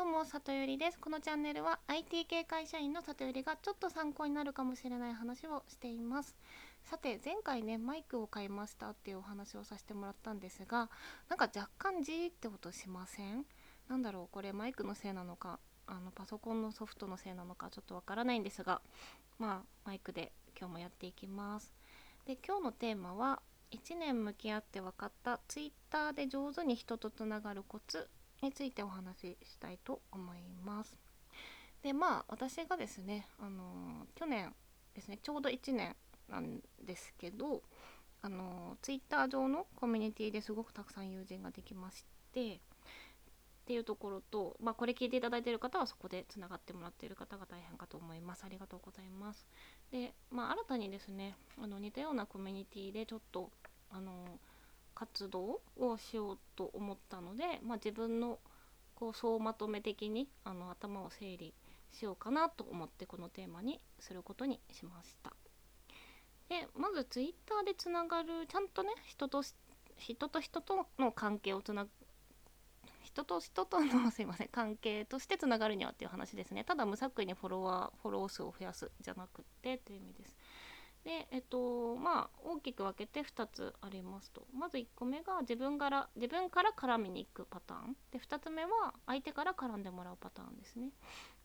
どうも里よりです。このチャンネルは IT 系会社員の里よりがちょっと参考になるかもしれない話をしています。さて前回ねマイクを買いましたっていうお話をさせてもらったんですがなんか若干ジーって音しません？なんだろうこれマイクのせいなのかあのパソコンのソフトのせいなのかちょっとわからないんですがまあマイクで今日もやっていきます。で今日のテーマは1年向き合って分かった Twitter で上手に人とつながるコツについてお話ししたいと思います。でまあ私がですね、あの去年ですねちょうど1年なんですけど、あの Twitter 上のコミュニティですごくたくさん友人ができましてっていうところと、まあ、これ聞いていただいている方はそこでつながってもらっている方が大変かと思います。ありがとうございます。で、まあ、新たにですねあの似たようなコミュニティでちょっとあの活動をしようと思ったので、まあ、自分のこう総まとめ的にあの頭を整理しようかなと思ってこのテーマにすることにしました。でまず Twitter でつながるちゃんとね人と人と人との関係をつなぐ人と人との すいません関係としてつながるにはっていう話ですねただ無作為にフォロワーフォロー数を増やすじゃなくってという意味ですでえっとまあ大きく分けて2つありますと。まず1個目が自分から自分から絡みに行くパターン。で2つ目は相手から絡んでもらうパターンですね。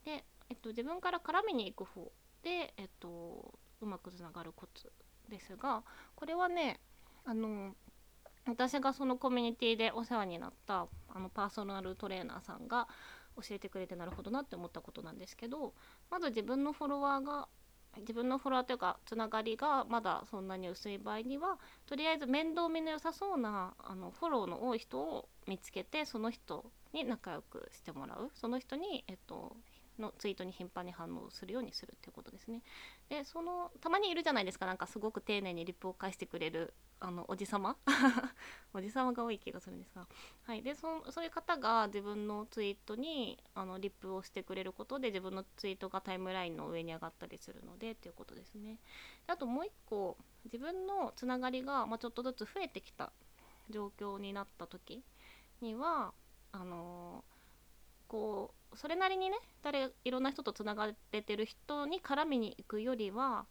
で、えっと、自分から絡みに行く方。で、えっと、うまくつながるコツですがこれはねあの私がそのコミュニティでお世話になったあのパーソナルトレーナーさんが教えてくれてなるほどなって思ったことなんですけどまず自分のフォロワーが自分のフォロワーというかつながりがまだそんなに薄い場合にはとりあえず面倒見の良さそうなあのフォローの多い人を見つけてその人に仲良くしてもらう。その人に、えっと、のツイートに頻繁に反応するようにするっていうことですね。でそのたまにいるじゃないですかなんかすごく丁寧にリップを返してくれるあのおじさま？おじさまが多い気がするんですが、はい、でそそういう方が自分のツイートにあのリップをしてくれることで自分のツイートがタイムラインの上に上がったりするのでっていうことですね。であともう一個自分のつながりが、まあ、ちょっとずつ増えてきた状況になった時にはあのー、こうそれなりにね誰いろんな人とつながれてる人に絡みに行くよりは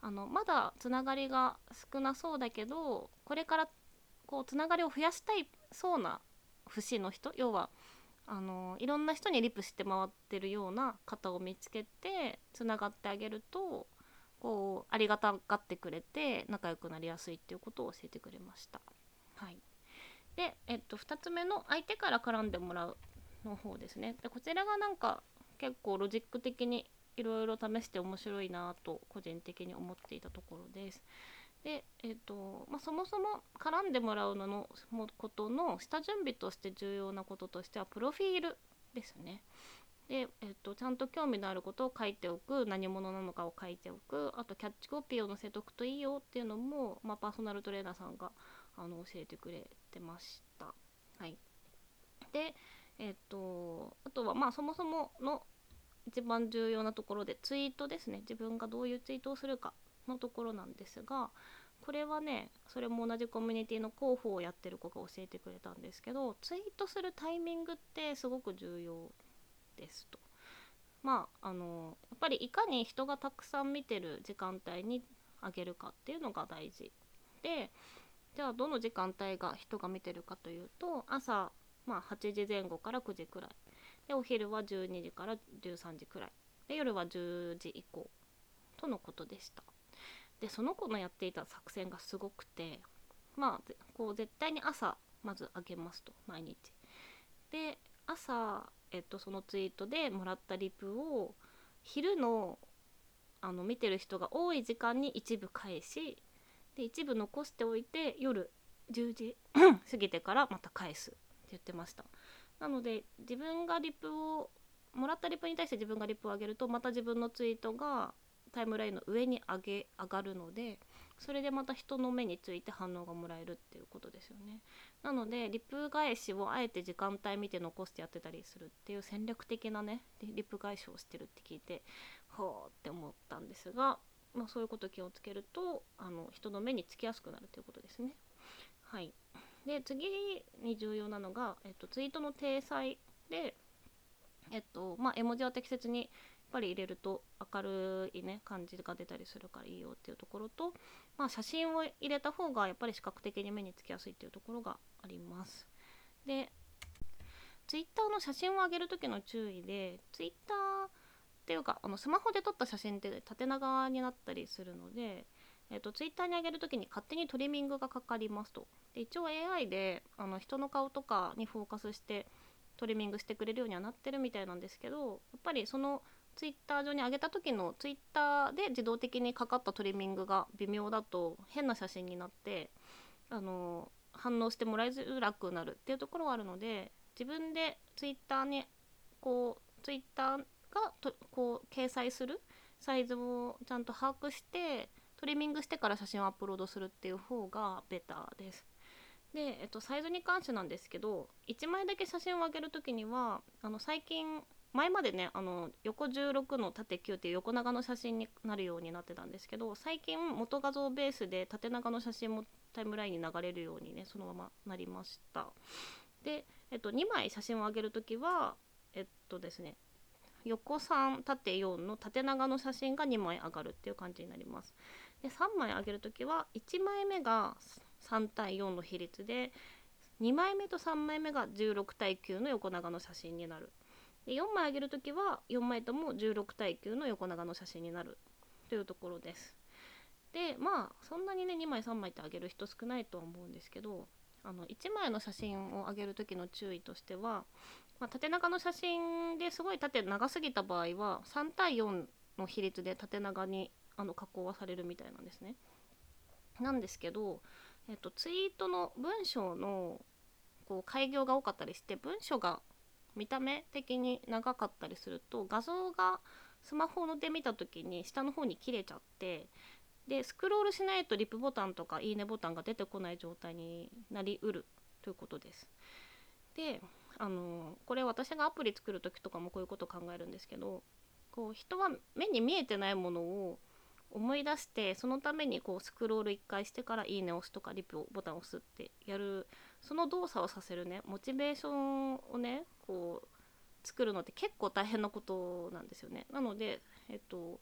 あのまだつながりが少なそうだけどこれからこうつながりを増やしたいそうな節の人要はあのいろんな人にリプして回ってるような方を見つけてつながってあげるとこうありがたがってくれて仲良くなりやすいっていうことを教えてくれました。はい、で、えっと、2つ目の相手から絡んでもらうの方ですね。でこちらがなんか結構ロジック的にいろいろ試して面白いなと個人的に思っていたところです。で、えーとまあ、そもそも絡んでもらうののことの下準備として重要なこととしてはプロフィールですね。で、えーと、ちゃんと興味のあることを書いておく何者なのかを書いておくあとキャッチコピーを載せておくといいよっていうのも、まあ、パーソナルトレーナーさんがあの教えてくれてました。はい、で、えっ、とあとはまあそもそもの一番重要なところでツイートですね自分がどういうツイートをするかのところなんですがこれはねそれも同じコミュニティの広報をやってる子が教えてくれたんですけどツイートするタイミングってすごく重要ですと。まああのやっぱりいかに人がたくさん見てる時間帯にあげるかっていうのが大事でじゃあどの時間帯が人が見てるかというと朝、まあ、8時前後から9時くらい。でお昼は12時から13時くらい。で夜は10時以降とのことでした。でその子のやっていた作戦がすごくてまあこう絶対に朝まずあげますと毎日。で朝、えっと、そのツイートでもらったリプを昼のあの見てる人が多い時間に一部返しで一部残しておいて夜10時 過ぎてからまた返す。言ってました。なので自分がリプをもらったリプに対して自分がリプを上げるとまた自分のツイートがタイムラインの上に上げ上がるのでそれでまた人の目について反応がもらえるっていうことですよね。なのでリプ返しをあえて時間帯見て残してやってたりするっていう戦略的なねリプ返しをしてるって聞いてほうって思ったんですが、まあ、そういうこと気をつけるとあの人の目につきやすくなるということですね。はい。で次に重要なのが、えっと、ツイートの体裁でえっとまあ絵文字は適切にやっぱり入れると明るいね感じが出たりするからいいよっていうところと、まあ、写真を入れた方がやっぱり視覚的に目につきやすいっていうところがあります。で Twitter の写真を上げる時の注意で Twitter っていうかあのスマホで撮った写真って縦長になったりするので、えーと、Twitter に上げる時に勝手にトリミングがかかりますと。で一応 AI であの人の顔とかにフォーカスしてトリミングしてくれるようにはなってるみたいなんですけどやっぱりその Twitter 上に上げた時の Twitter で自動的にかかったトリミングが微妙だと変な写真になってあの反応してもらいづらくなるっていうところがあるので自分で Twitter にこう Twitter がとこう掲載するサイズをちゃんと把握してトリミングしてから写真をアップロードするっていう方がベターです。で、えっと、サイズに関してなんですけど1枚だけ写真を上げる時にはあの最近前までねあの横16の縦9っていう横長の写真になるようになってたんですけど最近元画像ベースで縦長の写真もタイムラインに流れるようにねそのままなりましたで、えっと、2枚写真を上げる時はえっとですね横3縦4の縦長の写真が2枚上がるっていう感じになります。で3枚上げる時は1枚目が3対4の比率で2枚目と3枚目が16対9の横長の写真になる。で4枚上げる時は4枚とも16対9の横長の写真になるというところです。でまあそんなにね2枚3枚って上げる人少ないとは思うんですけどあの1枚の写真を上げる時の注意としてはまあ、縦長の写真ですごい縦長すぎた場合は3対4の比率で縦長にあの加工はされるみたいなんですね。なんですけど、えっと、ツイートの文章のこう開業が多かったりして文章が見た目的に長かったりすると画像がスマホで見た時に下の方に切れちゃってでスクロールしないとリップボタンとかいいねボタンが出てこない状態になりうるということです。であのこれ私がアプリ作る時とかもこういうこと考えるんですけどこう人は目に見えてないものを思い出してそのためにこうスクロール1回してから「いいね」押すとかリプボタンを押すってやるその動作をさせるねモチベーションをねこう作るのって結構大変なことなんですよね。なので、えっと、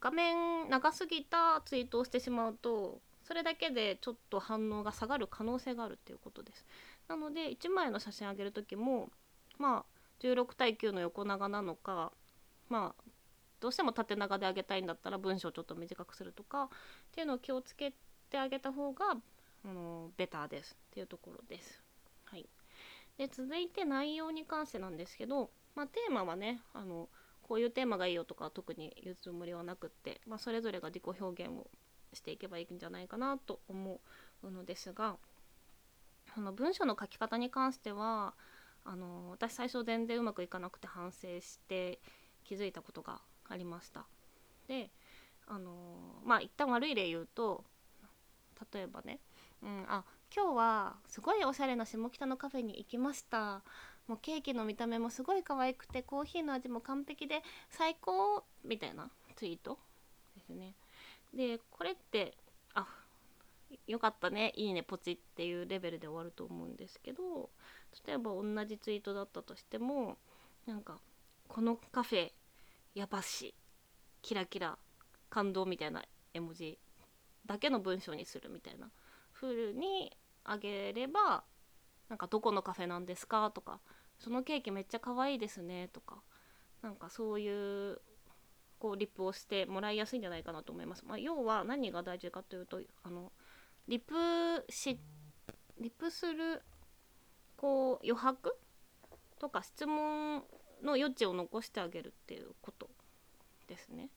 画面長すぎたツイートをしてしまうとそれだけでちょっと反応が下がる可能性があるっていうことです。なので1枚の写真あげる時もまあ16対9の横長なのかまあどうしても縦長であげたいんだったら文章をちょっと短くするとかっていうのを気をつけてあげた方があのベターですっていうところです。はい、で続いて内容に関してなんですけど、まあ、テーマはねあのこういうテーマがいいよとか特に言うつもりはなくって、まあ、それぞれが自己表現をしていけばいいんじゃないかなと思うのですがその文章の書き方に関してはあの私最初全然うまくいかなくて反省して気づいたことがありました。であのまあ一旦悪い例言うと例えばね、うん、あ今日はすごいおしゃれな下北のカフェに行きましたもうケーキの見た目もすごい可愛くてコーヒーの味も完璧で最高みたいなツイートですねでこれってあよかったねいいねポチっていうレベルで終わると思うんですけど例えば同じツイートだったとしてもなんかこのカフェやばしキラキラ感動みたいな絵文字だけの文章にするみたいな風にあげればなんかどこのカフェなんですかとかそのケーキめっちゃ可愛いですねとかなんかそういうこうリップをしてもらいやすいんじゃないかなと思います。まあ、要は何が大事かというとあのリプしリプするこう余白とか質問の余地を残してあげるっていうことですね。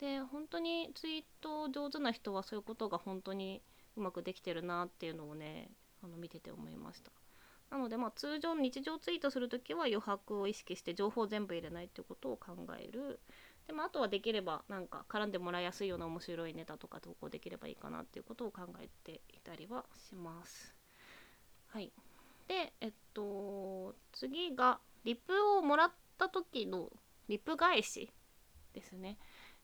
で本当にツイート上手な人はそういうことが本当にうまくできてるなっていうのをねあの見てて思いました。なのでまあ通常日常ツイートする時は余白を意識して情報全部入れないってことを考える。でもあとはできればなんか絡んでもらいやすいような面白いネタとか投稿できればいいかなっていうことを考えていたりはします。はい。で、えっと、次がリプをもらった時のリプ返しですね。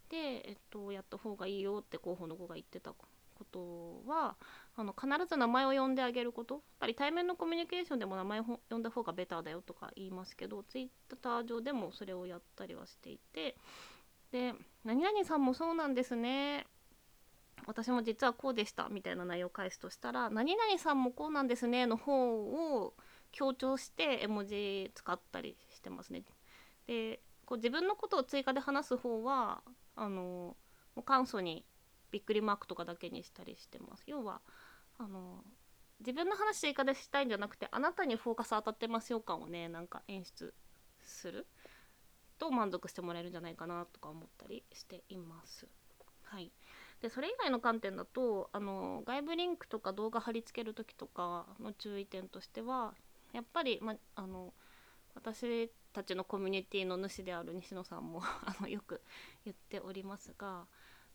で、えっと、やった方がいいよって候補の子が言ってたことはあの必ず名前を呼んであげること。やっぱり対面のコミュニケーションでも名前を呼んだ方がベターだよとか言いますけどツイッター上でもそれをやったりはしていて。で「何々さんもそうなんですね」私も実はこうでしたみたいな内容を返すとしたら「何々さんもこうなんですね」の方を強調して絵文字使ったりしてますね。でこう自分のことを追加で話す方はあのもう簡素にびっくりマークとかだけにしたりしてます。要はあの自分の話追加でしたいんじゃなくてあなたにフォーカス当たってますよ感をねなんか演出すると満足してもらえるんじゃないかなとか思ったりしています。はい、でそれ以外の観点だとあの外部リンクとか動画貼り付ける時とかの注意点としてはやっぱり、ま、あの私たちのコミュニティの主である西野さんも あのよく言っておりますが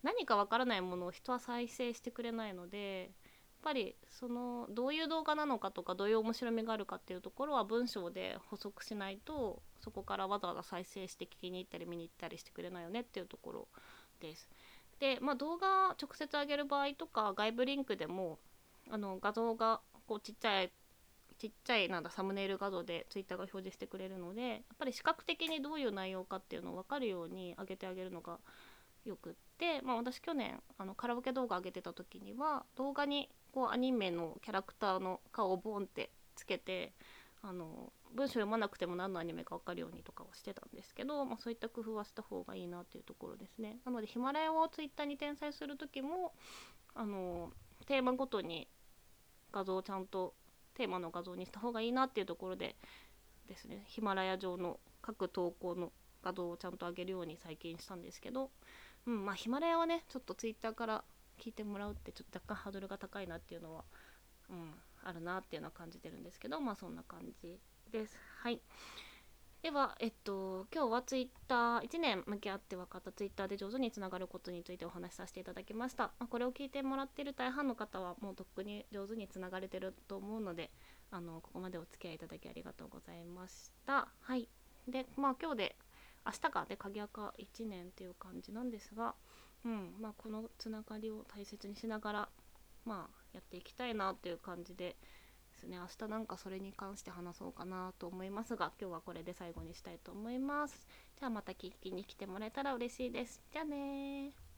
何かわからないものを人は再生してくれないのでやっぱりそのどういう動画なのかとかどういう面白みがあるかっていうところは文章で補足しないとそこからわざわざ再生して聞きに行ったり見に行ったりしてくれないよねっていうところです。で、まあ、動画直接上げる場合とか外部リンクでもあの画像がこうちっちゃいちっちゃいなんだサムネイル画像で Twitter が表示してくれるのでやっぱり視覚的にどういう内容かっていうのを分かるように上げてあげるのがよくって、まあ、私去年あのカラオケ動画上げてた時には動画にこうアニメのキャラクターの顔をボンってつけてあの文章読まなくても何のアニメか分かるようにとかをしてたんですけど、まあ、そういった工夫はした方がいいなっていうところですね。なのでヒマラヤを Twitter に転載する時もあのテーマごとに画像をちゃんとテーマの画像にした方がいいなっていうところでですねヒマラヤ上の各投稿の画像をちゃんと上げるように最近したんですけどうんまあヒマラヤはねちょっとツイッターから聞いてもらうってちょっと若干ハードルが高いなっていうのは、うん、あるなっていうのは感じてるんですけどまあそんな感じです。はい。では、えっと、今日はツイッター1年向き合って分かったツイッターで上手につながることについてお話しさせていただきました、まあ、これを聞いてもらっている大半の方はもうとっくに上手につながれてると思うのであのここまでお付き合いいただきありがとうございました。はい。でまあ今日で明日かで鍵垢1年っていう感じなんですが、うん。まあ、このつながりを大切にしながら、まあ、やっていきたいなっていう感じでですね。明日なんかそれに関して話そうかなと思いますが今日はこれで最後にしたいと思います。じゃあまた聞きに来てもらえたら嬉しいです。じゃあね